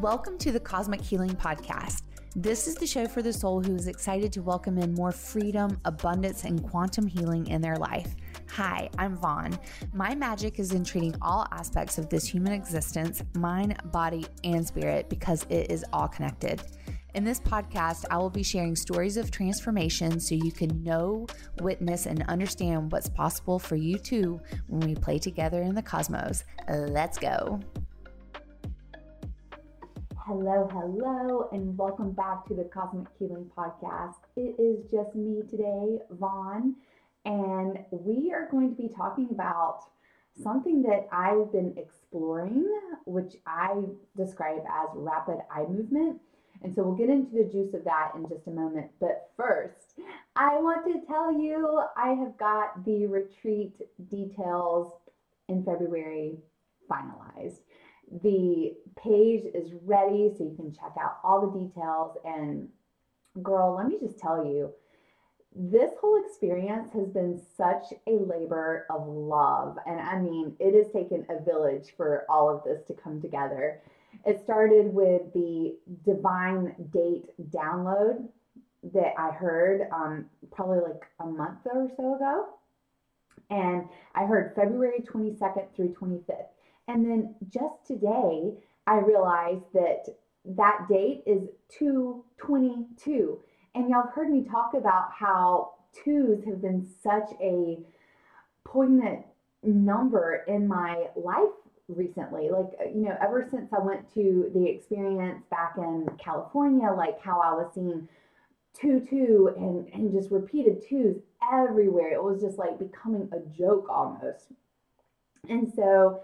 Welcome to the Cosmic Healing Podcast. This is the show for the soul who is excited to welcome in more freedom, abundance, and quantum healing in their life. Hi, I'm Vaughn. My magic is in treating all aspects of this human existence mind, body, and spirit because it is all connected. In this podcast, I will be sharing stories of transformation so you can know, witness, and understand what's possible for you too when we play together in the cosmos. Let's go. Hello, hello, and welcome back to the Cosmic Healing Podcast. It is just me today, Vaughn, and we are going to be talking about something that I've been exploring, which I describe as rapid eye movement. And so we'll get into the juice of that in just a moment. But first, I want to tell you I have got the retreat details in February finalized. The page is ready so you can check out all the details. And girl, let me just tell you, this whole experience has been such a labor of love. And I mean, it has taken a village for all of this to come together. It started with the divine date download that I heard um, probably like a month or so ago. And I heard February 22nd through 25th. And then just today, I realized that that date is 222. And y'all have heard me talk about how twos have been such a poignant number in my life recently. Like, uh, you know, ever since I went to the experience back in California, like how I was seeing two, two, and, and just repeated twos everywhere. It was just like becoming a joke almost. And so,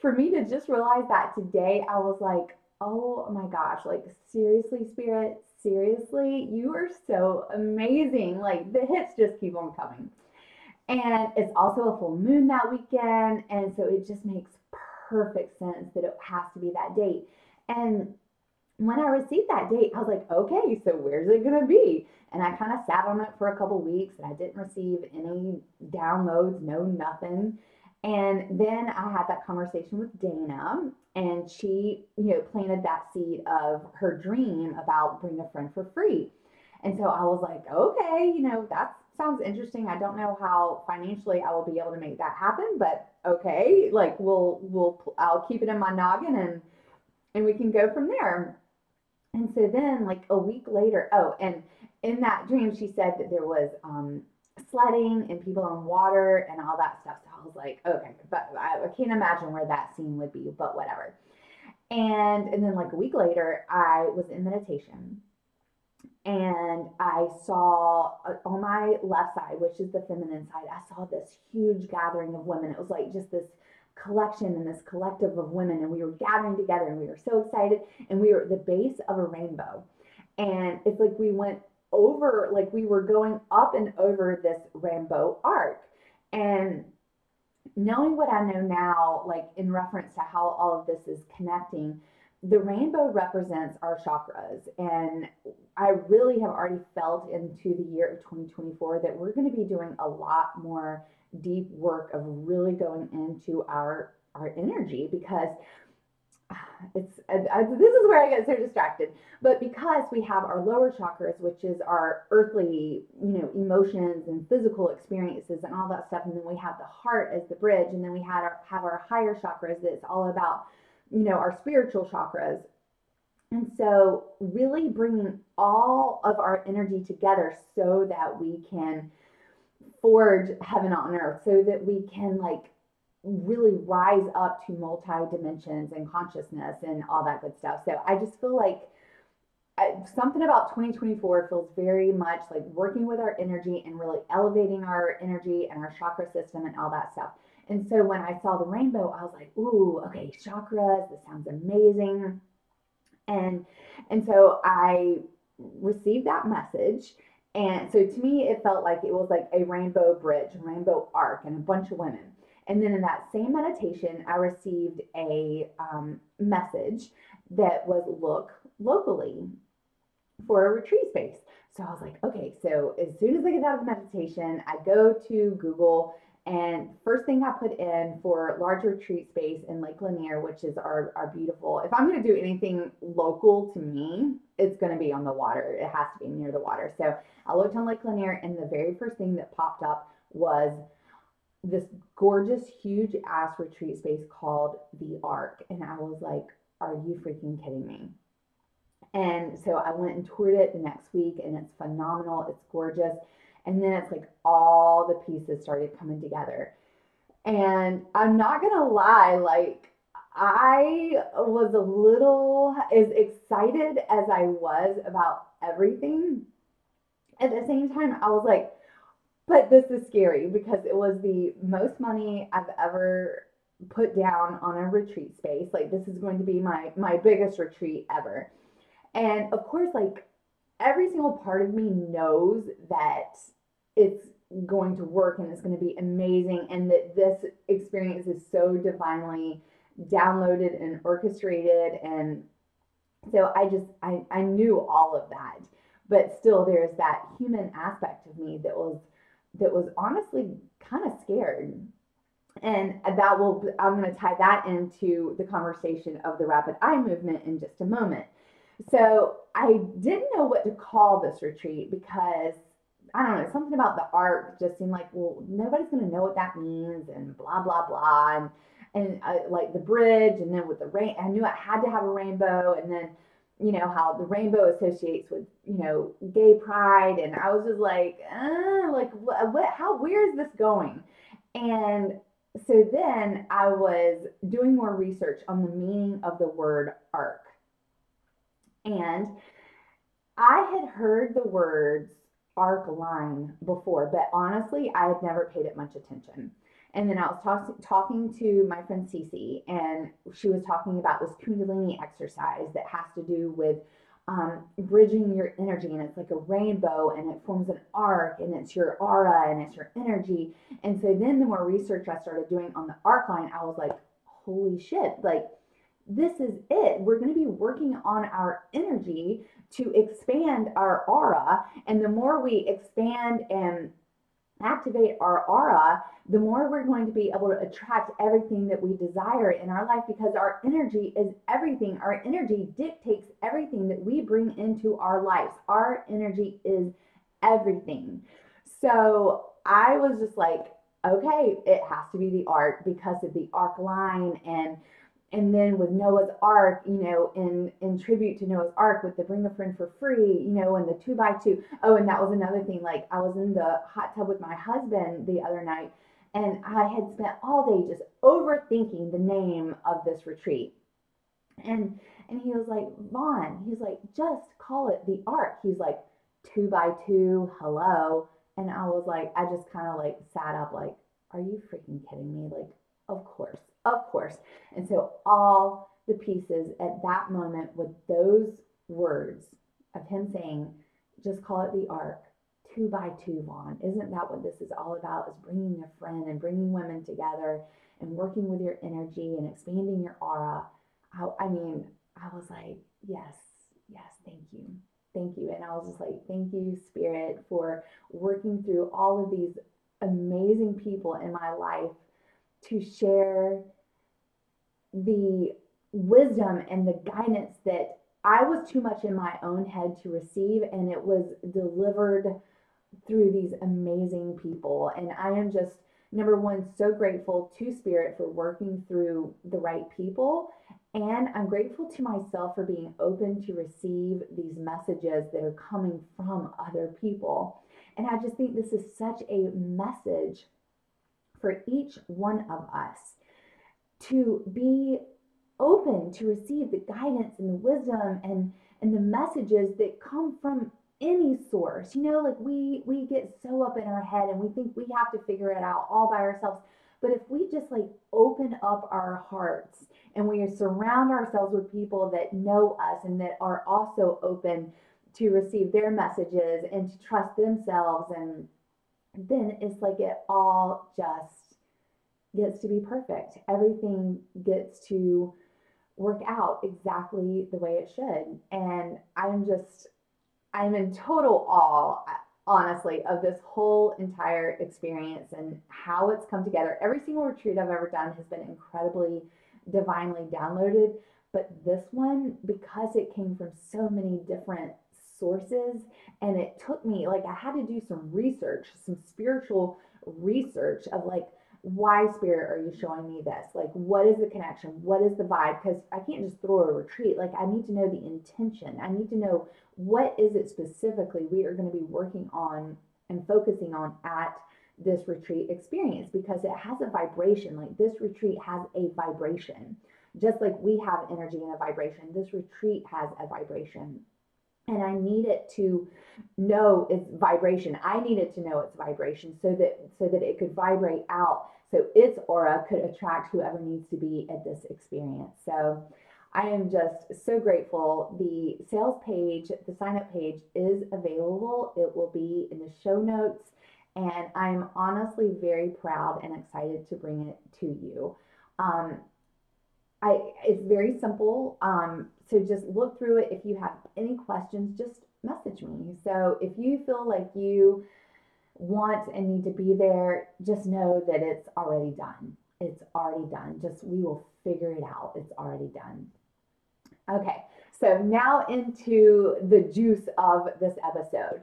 for me to just realize that today, I was like, oh my gosh, like seriously, spirit, seriously, you are so amazing. Like the hits just keep on coming. And it's also a full moon that weekend. And so it just makes perfect sense that it has to be that date. And when I received that date, I was like, okay, so where's it to be? And I kind of sat on it for a couple weeks and I didn't receive any downloads, no nothing. And then I had that conversation with Dana, and she, you know, planted that seed of her dream about bring a friend for free. And so I was like, okay, you know, that sounds interesting. I don't know how financially I will be able to make that happen, but okay, like we'll we'll I'll keep it in my noggin and and we can go from there. And so then like a week later, oh, and in that dream she said that there was um sledding and people on water and all that stuff. I was like, okay, but I, I can't imagine where that scene would be, but whatever. And and then like a week later, I was in meditation. And I saw uh, on my left side, which is the feminine side, I saw this huge gathering of women. It was like just this collection and this collective of women, and we were gathering together, and we were so excited, and we were at the base of a rainbow, and it's like we went over, like we were going up and over this rainbow arc, and knowing what I know now, like in reference to how all of this is connecting, the rainbow represents our chakras. And I really have already felt into the year of 2024 that we're going to be doing a lot more deep work of really going into our our energy because it's I, I, uh, this is where I get so distracted. But because we have our lower chakras, which is our earthly, you know, emotions and physical experiences and all that stuff, and then we have the heart as the bridge, and then we have our have our higher chakras that's all about, you know, our spiritual chakras. And so, really bringing all of our energy together so that we can forge heaven on earth, so that we can like really rise up to multi dimensions and consciousness and all that good stuff. So I just feel like I, something about 2024 feels very much like working with our energy and really elevating our energy and our chakra system and all that stuff. And so when I saw the rainbow, I was like, ooh, okay, chakras, this sounds amazing. And and so I received that message. And so to me, it felt like it was like a rainbow bridge, a rainbow arc, and a bunch of women. And then in that same meditation, I received a um, message that was look locally for a retreat space. So I was like, okay, so as soon as I get out of the meditation, I go to Google And first thing I put in for large retreat space in Lake Lanier, which is our, our beautiful, if I'm going to do anything local to me, it's going to be on the water. It has to be near the water. So I looked on Lake Lanier, and the very first thing that popped up was this gorgeous, huge ass retreat space called the Ark. And I was like, are you freaking kidding me? And so I went and toured it the next week, and it's phenomenal. It's gorgeous. And then it's like all the pieces started coming together. And I'm not going to lie, like, I was a little as excited as I was about everything. At the same time, I was like, but this is scary because it was the most money I've ever put down on a retreat space. Like this is going to be my my biggest retreat ever. And of course like every single part of me knows that it's going to work and it's going to be amazing and that this experience is so divinely downloaded and orchestrated and so I just I, I knew all of that but still there's that human aspect of me that was that was honestly kind of scared and that will i'm going to tie that into the conversation of the rapid eye movement in just a moment so i didn't know what to call this retreat because I don't know, something about the Ark just seemed like, well, nobody's going to know what that means and blah, blah, blah. And, and uh, like the bridge, and then with the rain, I knew I had to have a rainbow. And then, you know, how the rainbow associates with, you know, gay pride. And I was just like, uh, like, what, what, how, where is this going? And so then I was doing more research on the meaning of the word arc And I had heard the words arc line before, but honestly, I had never paid it much attention. And then I was talk- talking to my friend Cece, and she was talking about this Kundalini exercise that has to do with um, bridging your energy. And it's like a rainbow, and it forms an arc, and it's your aura, and it's your energy. And so then the more research I started doing on the arc line, I was like, holy shit, like, this is it. We're going to be working on our energy to expand our aura. And the more we expand and activate our aura, the more we're going to be able to attract everything that we desire in our life because our energy is everything. Our energy dictates everything that we bring into our lives. Our energy is everything. So I was just like, okay, it has to be the Arc because of the arc line and and then with Noah's Ark, you know, in in tribute to Noah's Ark with the bring a friend for free, you know, and the two by two. Oh, and that was another thing. Like I was in the hot tub with my husband the other night, and I had spent all day just overthinking the name of this retreat. And and he was like, Vaughn, he's like, just call it the Ark. He's like, two by two, hello. And I was like, I just kind of like sat up, like, are you freaking kidding me? Like, of course of course. And so all the pieces at that moment with those words of him saying, just call it the ark, two by two, Vaughn. Isn't that what this is all about? Is bringing a friend and bringing women together and working with your energy and expanding your aura. I, I mean, I was like, yes, yes, thank you. Thank you. And I was just like, thank you, Spirit, for working through all of these amazing people in my life to share the wisdom and the guidance that I was too much in my own head to receive, and it was delivered through these amazing people. And I am just, number one, so grateful to Spirit for working through the right people. And I'm grateful to myself for being open to receive these messages that are coming from other people. And I just think this is such a message for each one of us to be open to receive the guidance and the wisdom and and the messages that come from any source. You know like we we get so up in our head and we think we have to figure it out all by ourselves. But if we just like open up our hearts and we surround ourselves with people that know us and that are also open to receive their messages and to trust themselves and then it's like it all just gets to be perfect. Everything gets to work out exactly the way it should. And I'm just, I'm in total awe honestly, of this whole entire experience and how it's come together. Every single retreat I've ever done has been incredibly divinely downloaded, but this one, because it came from so many different sources and it took me, like, I had to do some research, some spiritual research of like, why spirit are you showing me this? Like what is the connection? What is the vibe? Because i can't just throw a retreat. Like i need to know the intention. I need to know what is it specifically we are going to be working on and focusing on at this retreat experience because it has a vibration. Like this retreat has a vibration. Just like we have energy and a vibration this retreat has a vibration and I need it to know its vibration. I needed to know its vibration so that so that it could vibrate out, so its aura could attract whoever needs to be at this experience. So I am just so grateful. The sales page, the sign up page is available. It will be in the show notes. And I'm honestly very proud and excited to bring it to you. Um, I, it's very simple. Um, so just look through it. If you have any questions, just message me. So if you feel like you want and need to be there, just know that it's already done. It's already done. Just we will figure it out. It's already done. Okay, so now into the juice of this episode.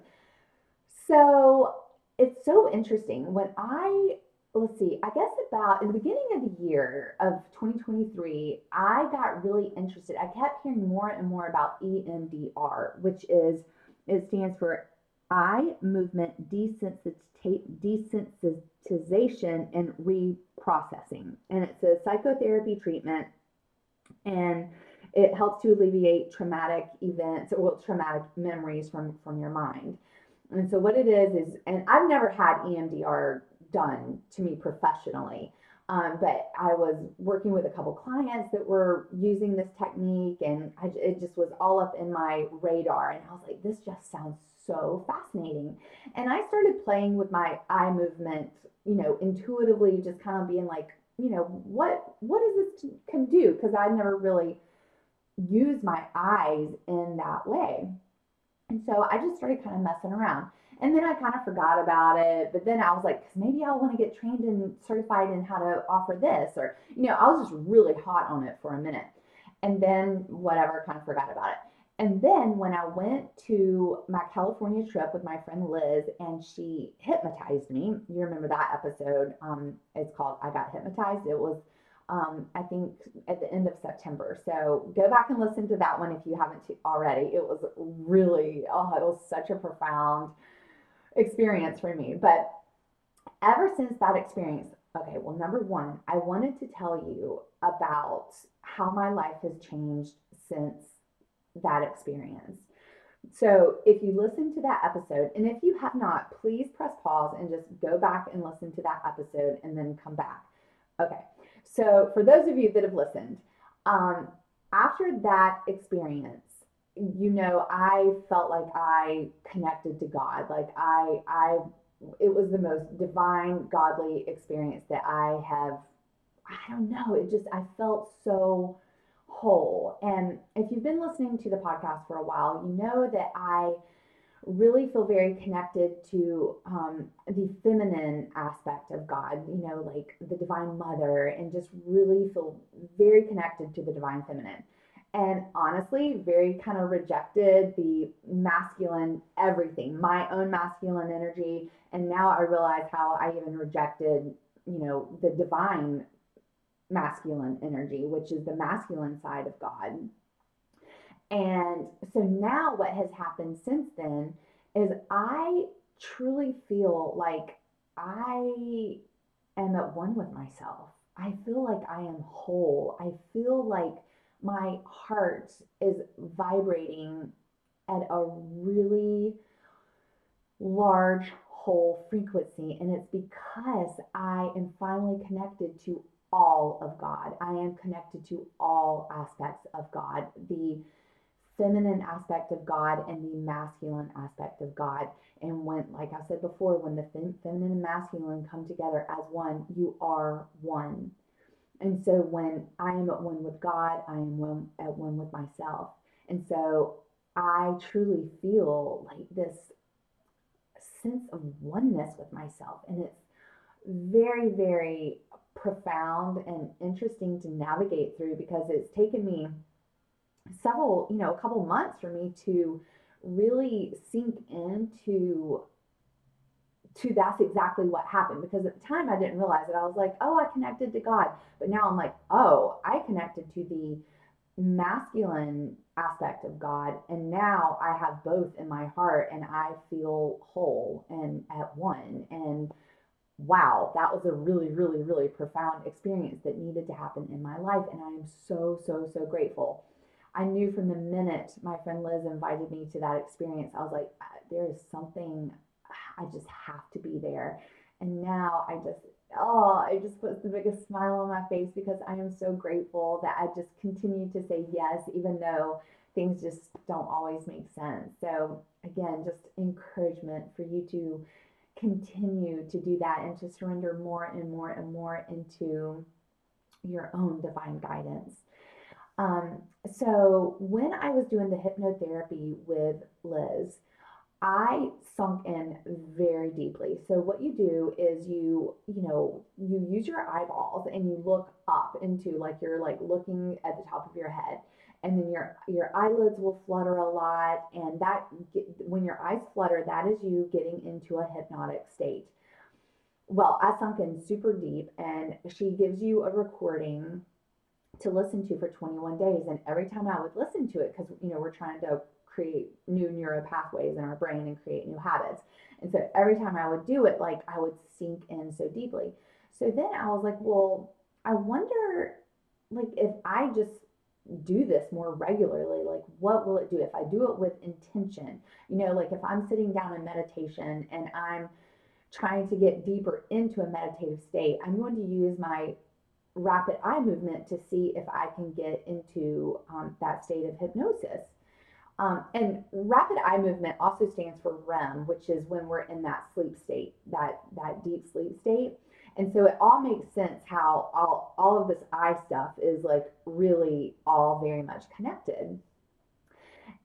So it's so interesting. When I let's see, I guess about in the beginning of the year of 2023, I got really interested. I kept hearing more and more about EMDR, which is, it stands for eye movement desensitization and reprocessing. And it's a psychotherapy treatment and it helps to alleviate traumatic events or traumatic memories from, from your mind. And so what it is is, and I've never had EMDR done to me professionally. Um, but I was working with a couple clients that were using this technique, and I, it just was all up in my radar. And I was like, this just sounds so fascinating. And I started playing with my eye movement, you know, intuitively, just kind of being like, you know, what what does this can do? Because I never really used my eyes in that way. And so I just started kind of messing around. And then I kind of forgot about it. But then I was like, maybe I want to get trained and certified in how to offer this. Or, you know, I was just really hot on it for a minute. And then whatever, kind of forgot about it. And then when I went to my California trip with my friend Liz and she hypnotized me, you remember that episode? Um, it's called I Got Hypnotized. It was, um, I think, at the end of September. So go back and listen to that one if you haven't already. It was really, oh, it was such a profound experience for me. But ever since that experience, okay, well, number one, I wanted to tell you about how my life has changed since that experience. So, if you listen to that episode, and if you have not, please press pause and just go back and listen to that episode and then come back. Okay, so for those of you that have listened, um, after that experience, you know, I felt like I connected to God. Like I, I, it was the most divine, godly experience that I have. I don't know. It just, I felt so whole. And if you've been listening to the podcast for a while, you know that I really feel very connected to um, the feminine aspect of God, you know, like the divine mother, and just really feel very connected to the divine feminine and honestly very kind of rejected the masculine everything my own masculine energy. And now i realize how i even rejected you know the divine masculine energy which is the masculine side of god. And so now what has happened since then is i truly feel like i am at one with myself. I feel like i am whole. I feel like my heart is vibrating at a really large whole frequency. And it's because I am finally connected to all of God. I am connected to all aspects of God the feminine aspect of God and the masculine aspect of God. And when, like I said before, when the fem- feminine and masculine come together as one, you are one. And so when I am at one with God, I am one, at one with myself. And so I truly feel like this sense of oneness with myself. And it's very, very profound and interesting to navigate through because it's taken me several, you know, a couple months for me to really sink into to that's exactly what happened because at the time I didn't realize it. I was like, oh, I connected to God. But now I'm like, oh, I connected to the masculine aspect of God. And now I have both in my heart and I feel whole and at one. And wow, that was a really, really, really profound experience that needed to happen in my life. And I am so, so, so grateful. I knew from the minute my friend Liz invited me to that experience, I was like, uh, there is something I just have to be there. And now I just, oh, I just put the biggest smile on my face because I am so grateful that I just continue to say yes, even though things just don't always make sense. So, again, just encouragement for you to continue to do that and to surrender more and more and more into your own divine guidance. Um, so, when I was doing the hypnotherapy with Liz, I sunk in very deeply. So what you do is you, you know, you use your eyeballs and you look up into like you're like looking at the top of your head and then your your eyelids will flutter a lot and that when your eyes flutter that is you getting into a hypnotic state. Well, I sunk in super deep and she gives you a recording to listen to for 21 days and every time I would listen to it cuz you know, we're trying to create new neural pathways in our brain and create new habits. And so every time I would do it, like I would sink in so deeply. So then I was like, well, I wonder like if I just do this more regularly, like what will it do if I do it with intention? You know, like if I'm sitting down in meditation and I'm trying to get deeper into a meditative state, I'm going to use my rapid eye movement to see if I can get into um, that state of hypnosis. Um, and rapid eye movement also stands for REM, which is when we're in that sleep state, that that deep sleep state. And so it all makes sense how all all of this eye stuff is like really all very much connected.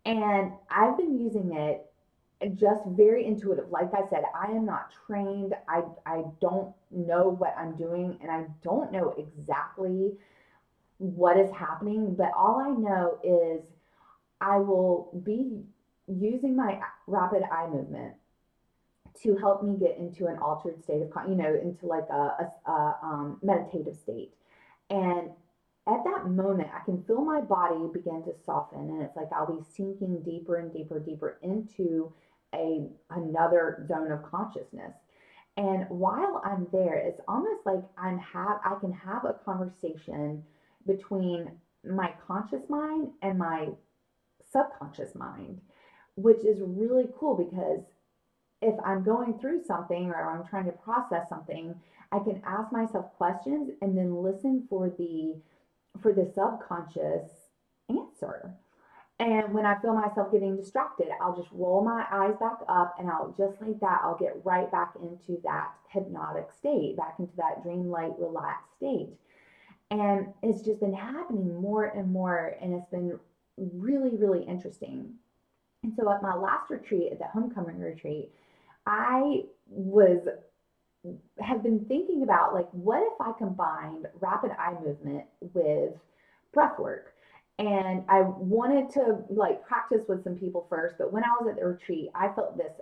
And I've been using it just very intuitive. Like I said, I am not trained. I I don't know what I'm doing and I don't know exactly what is happening, but all I know is I will be using my rapid eye movement to help me get into an altered state of, you know, into like a, a, a um, meditative state. And at that moment, I can feel my body begin to soften, and it's like I'll be sinking deeper and deeper, deeper into a another zone of consciousness. And while I'm there, it's almost like I'm have I can have a conversation between my conscious mind and my subconscious mind, which is really cool because if I'm going through something or I'm trying to process something, I can ask myself questions and then listen for the for the subconscious answer. And when I feel myself getting distracted, I'll just roll my eyes back up and I'll just like that, I'll get right back into that hypnotic state, back into that dream light, relaxed state. And it's just been happening more and more. And it's been really, really interesting. And so at my last retreat, at the homecoming retreat, I was have been thinking about like what if I combined rapid eye movement with breath work. And I wanted to like practice with some people first, but when I was at the retreat, I felt this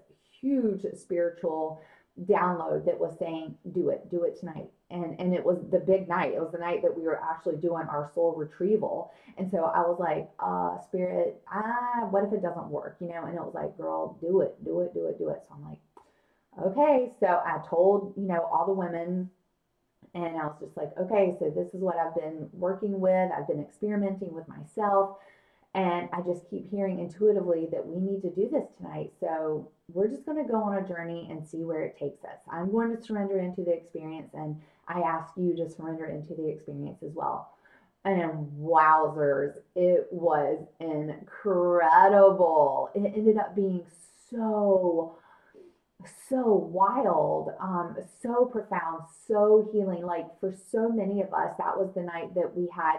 huge spiritual download that was saying, do it, do it tonight. And and it was the big night. It was the night that we were actually doing our soul retrieval. And so I was like, uh, spirit, ah, what if it doesn't work? You know, and it was like, girl, do it, do it, do it, do it. So I'm like, okay. So I told, you know, all the women and I was just like, okay, so this is what I've been working with. I've been experimenting with myself. And I just keep hearing intuitively that we need to do this tonight. So we're just going to go on a journey and see where it takes us. I'm going to surrender into the experience, and I ask you to surrender into the experience as well. And wowzers, it was incredible. It ended up being so, so wild, um, so profound, so healing. Like for so many of us, that was the night that we had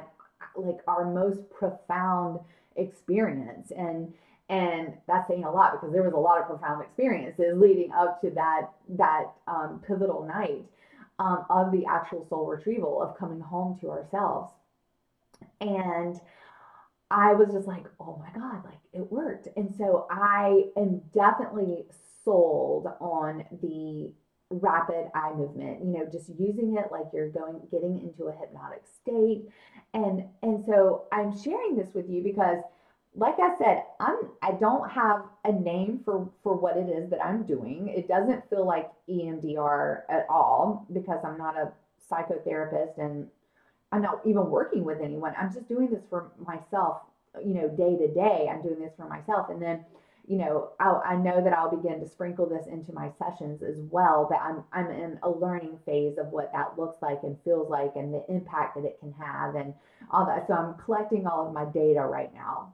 like our most profound experience and And that's saying a lot because there was a lot of profound experiences leading up to that that um, pivotal night um, of the actual soul retrieval of coming home to ourselves. And I was just like, oh my God, like it worked. And so I am definitely sold on the rapid eye movement, you know, just using it like you're going getting into a hypnotic state. And and so I'm sharing this with you because like I said, I'm I don't have a name for for what it is that I'm doing. It doesn't feel like EMDR at all because I'm not a psychotherapist and I'm not even working with anyone. I'm just doing this for myself, you know, day to day. I'm doing this for myself. And then, you know, I'll, I know that I'll begin to sprinkle this into my sessions as well. But I'm, I'm in a learning phase of what that looks like and feels like and the impact that it can have and all that. So I'm collecting all of my data right now.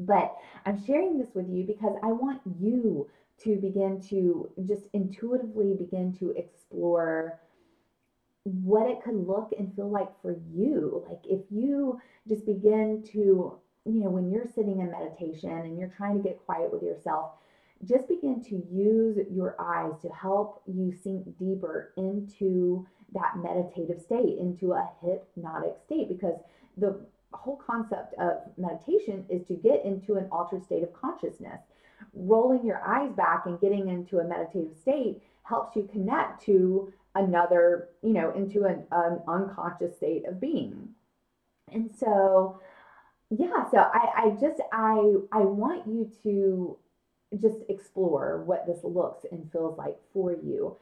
But I'm sharing this with you because I want you to begin to just intuitively begin to explore what it could look and feel like for you. Like if you just begin to, you know, when you're sitting in meditation and you're trying to get quiet with yourself, just begin to use your eyes to help you sink deeper into that meditative state, into a hypnotic state, because the whole concept of meditation is to get into an altered state of consciousness. Rolling your eyes back and getting into a meditative state helps you connect to another, you know, into an, an unconscious state of being. And so, yeah, so I, I just, I, I want you to just explore what this looks and feels like for you.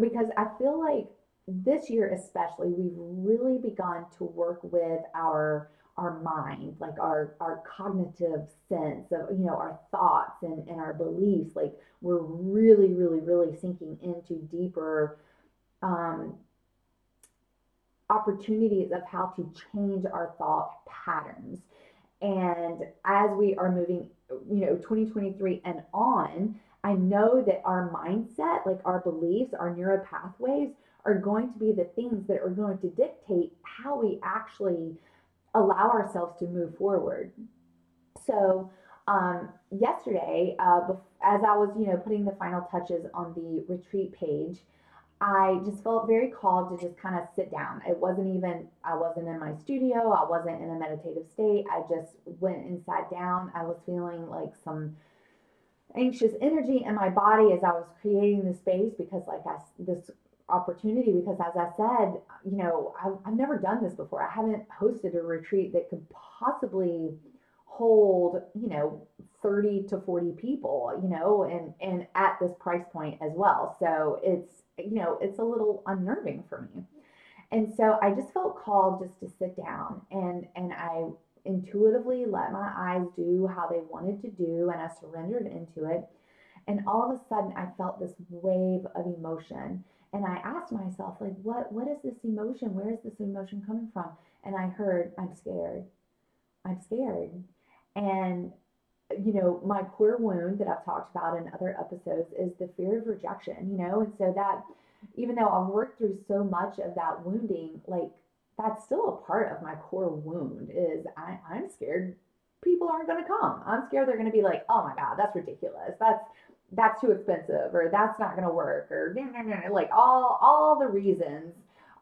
Because I feel like this year, especially, we've really begun to work with our our mind, like our our cognitive sense of you know our thoughts and, and our beliefs. Like we're really, really, really sinking into deeper um, opportunities of how to change our thought patterns. And as we are moving, you know, 2023 and on, I know that our mindset, like our beliefs, our neural pathways, are going to be the things that are going to dictate how we actually allow ourselves to move forward. So, um, yesterday, uh, as I was, you know, putting the final touches on the retreat page, I just felt very called to just kind of sit down. It wasn't even, I wasn't in my studio, I wasn't in a meditative state. I just went and sat down. I was feeling like some anxious energy in my body as I was creating the space because, like, I, this opportunity, because as I said, you know, I've, I've never done this before. I haven't hosted a retreat that could possibly hold, you know, 30 to 40 people, you know, and and at this price point as well. So it's, you know, it's a little unnerving for me. And so I just felt called just to sit down and and I intuitively let my eyes do how they wanted to do and I surrendered into it. And all of a sudden I felt this wave of emotion. And I asked myself, like, what what is this emotion? Where is this emotion coming from? And I heard, I'm scared. I'm scared. And you know, my core wound that I've talked about in other episodes is the fear of rejection, you know, and so that even though I've worked through so much of that wounding, like that's still a part of my core wound is I, I'm scared people aren't going to come. I'm scared they're going to be like, oh my God, that's ridiculous. That's, that's too expensive or that's not going to work or like all, all the reasons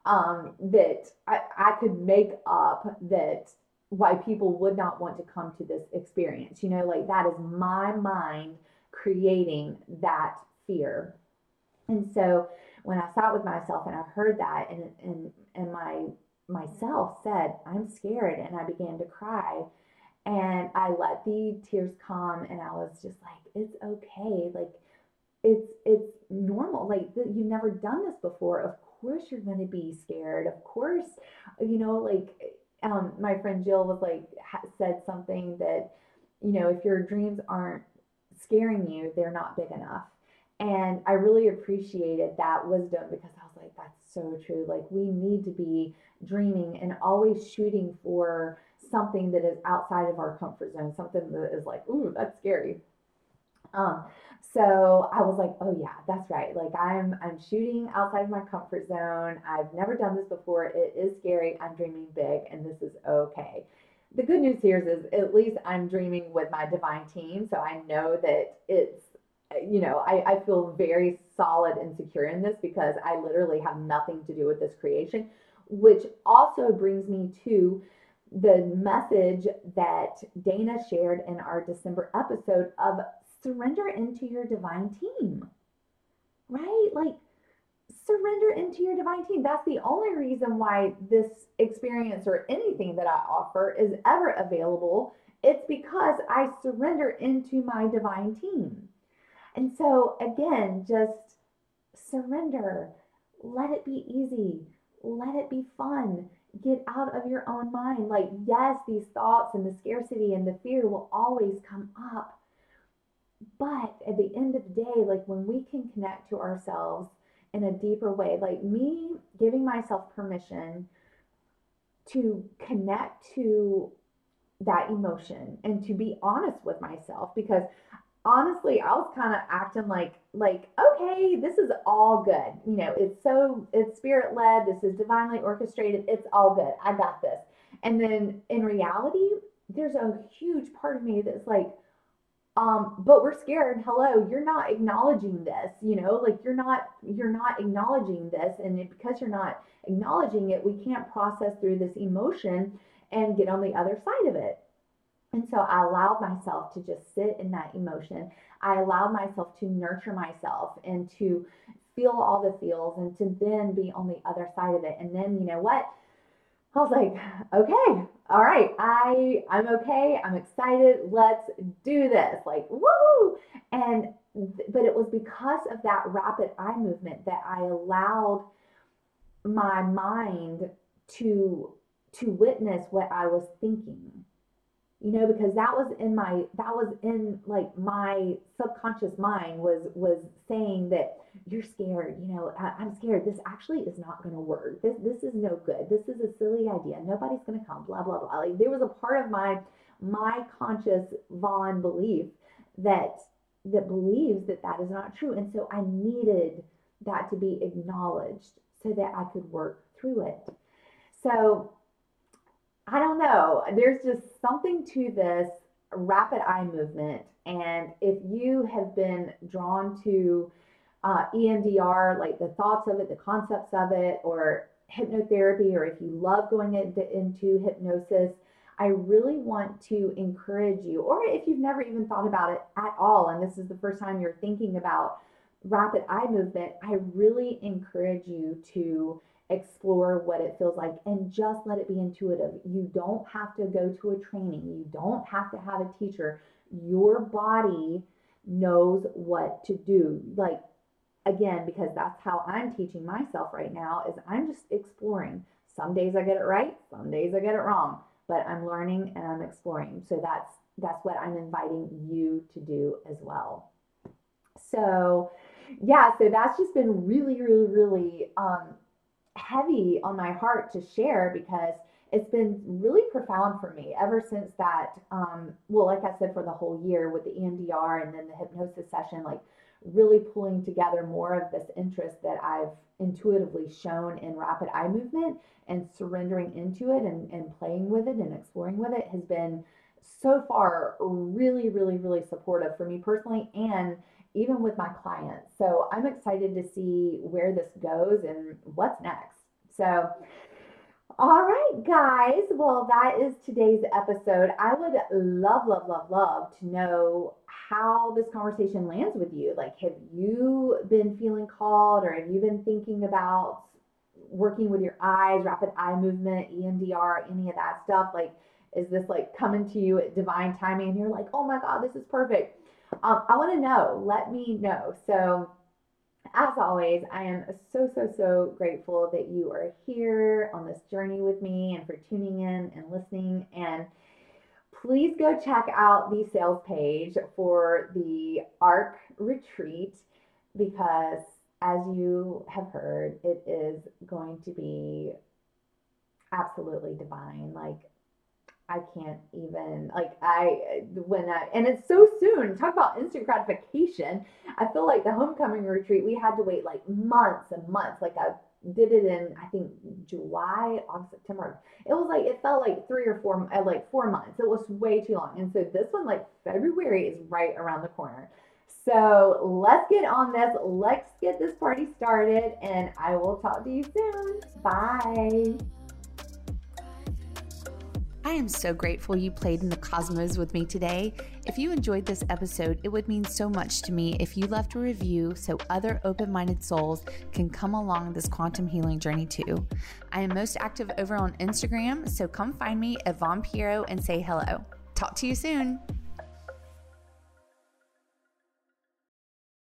um, that I, I could make up that why people would not want to come to this experience. You know, like that is my mind creating that fear. And so when I sat with myself and I heard that and and and my myself said, I'm scared and I began to cry. And I let the tears come and I was just like, it's okay. Like it's it's normal. Like you've never done this before. Of course you're going to be scared. Of course, you know, like um, my friend Jill was like ha- said something that you know if your dreams aren't scaring you, they're not big enough. And I really appreciated that wisdom because I was like, that's so true. Like we need to be dreaming and always shooting for something that is outside of our comfort zone, something that is like, ooh, that's scary. Um, so I was like, oh yeah, that's right. Like I'm I'm shooting outside of my comfort zone. I've never done this before. It is scary. I'm dreaming big and this is okay. the good news here is, is at least I'm dreaming with my divine team. So I know that it's, you know, I, I feel very solid and secure in this because I literally have nothing to do with this creation, which also brings me to the message that Dana shared in our December episode of surrender into your divine team, right? Like, surrender into your divine team. That's the only reason why this experience or anything that I offer is ever available. It's because I surrender into my divine team. And so, again, just surrender. Let it be easy. Let it be fun. Get out of your own mind. Like, yes, these thoughts and the scarcity and the fear will always come up. But at the end of the day, like when we can connect to ourselves in a deeper way. Like me giving myself permission to connect to that emotion and to be honest with myself because honestly i was kind of acting like like okay this is all good. You know it's so it's spirit led this is divinely orchestrated it's all good i got this. And then in reality there's a huge part of me that's like um, but we're scared hello you're not acknowledging this you know like you're not you're not acknowledging this and because you're not acknowledging it we can't process through this emotion and get on the other side of it and so i allowed myself to just sit in that emotion i allowed myself to nurture myself and to feel all the feels and to then be on the other side of it and then you know what I was like, okay, all right, I I'm okay. I'm excited. Let's do this. Like, woo! And but it was because of that rapid eye movement that I allowed my mind to to witness what I was thinking you know because that was in my that was in like my subconscious mind was was saying that you're scared you know I, am scared. This actually is not going to work. This this is no good. This is a silly idea. Nobody's going to come blah blah blah. Like there was a part of my my conscious Vaughn belief that that believes that that is not true. And so i needed that to be acknowledged so that i could work through it. So I don't know. There's just something to this rapid eye movement. And if you have been drawn to uh, EMDR, like the thoughts of it, the concepts of it, or hypnotherapy, or if you love going into, into hypnosis, I really want to encourage you, or if you've never even thought about it at all, and this is the first time you're thinking about rapid eye movement, I really encourage you to explore what it feels like and just let it be intuitive. You don't have to go to a training, you don't have to have a teacher. Your body knows what to do. Like, again, because that's how I'm teaching myself right now is I'm just exploring. Some days I get it right, some days I get it wrong, but I'm learning and I'm exploring. So that's that's what I'm inviting you to do as well. So, yeah, so that's just been really, really, really um, heavy on my heart to share because it's been really profound for me ever since that um, well like i said for the whole year with the emdr and then the hypnosis session like really pulling together more of this interest that i've intuitively shown in rapid eye movement and surrendering into it and, and playing with it and exploring with it has been so far really really really supportive for me personally and even with my clients. So I'm excited to see where this goes and what's next. So, all right, guys. Well, that is today's episode. I would love, love, love, love to know how this conversation lands with you. Like, have you been feeling called or have you been thinking about working with your eyes, rapid eye movement, EMDR, any of that stuff? Like, is this like coming to you at divine timing and you're like, oh my God, this is perfect? Um, I want to know. Let me know. So, as always, I am so, so, so grateful that you are here on this journey with me and for tuning in and listening. And please go check out the sales page for the ARC retreat because, as you have heard, it is going to be absolutely divine. Like, I can't even like I when I and it's so soon. Talk about instant gratification. I feel like the homecoming retreat we had to wait like months and months, like I did it in I think July, August, September. It was like it felt like three or four, uh, like four months. It was way too long. And so this one, like February, is right around the corner. So let's get on this. Let's get this party started, and I will talk to you soon. Bye. I am so grateful you played in the cosmos with me today. If you enjoyed this episode, it would mean so much to me if you left a review so other open minded souls can come along this quantum healing journey too. I am most active over on Instagram, so come find me at Vaughn Pierro and say hello. Talk to you soon.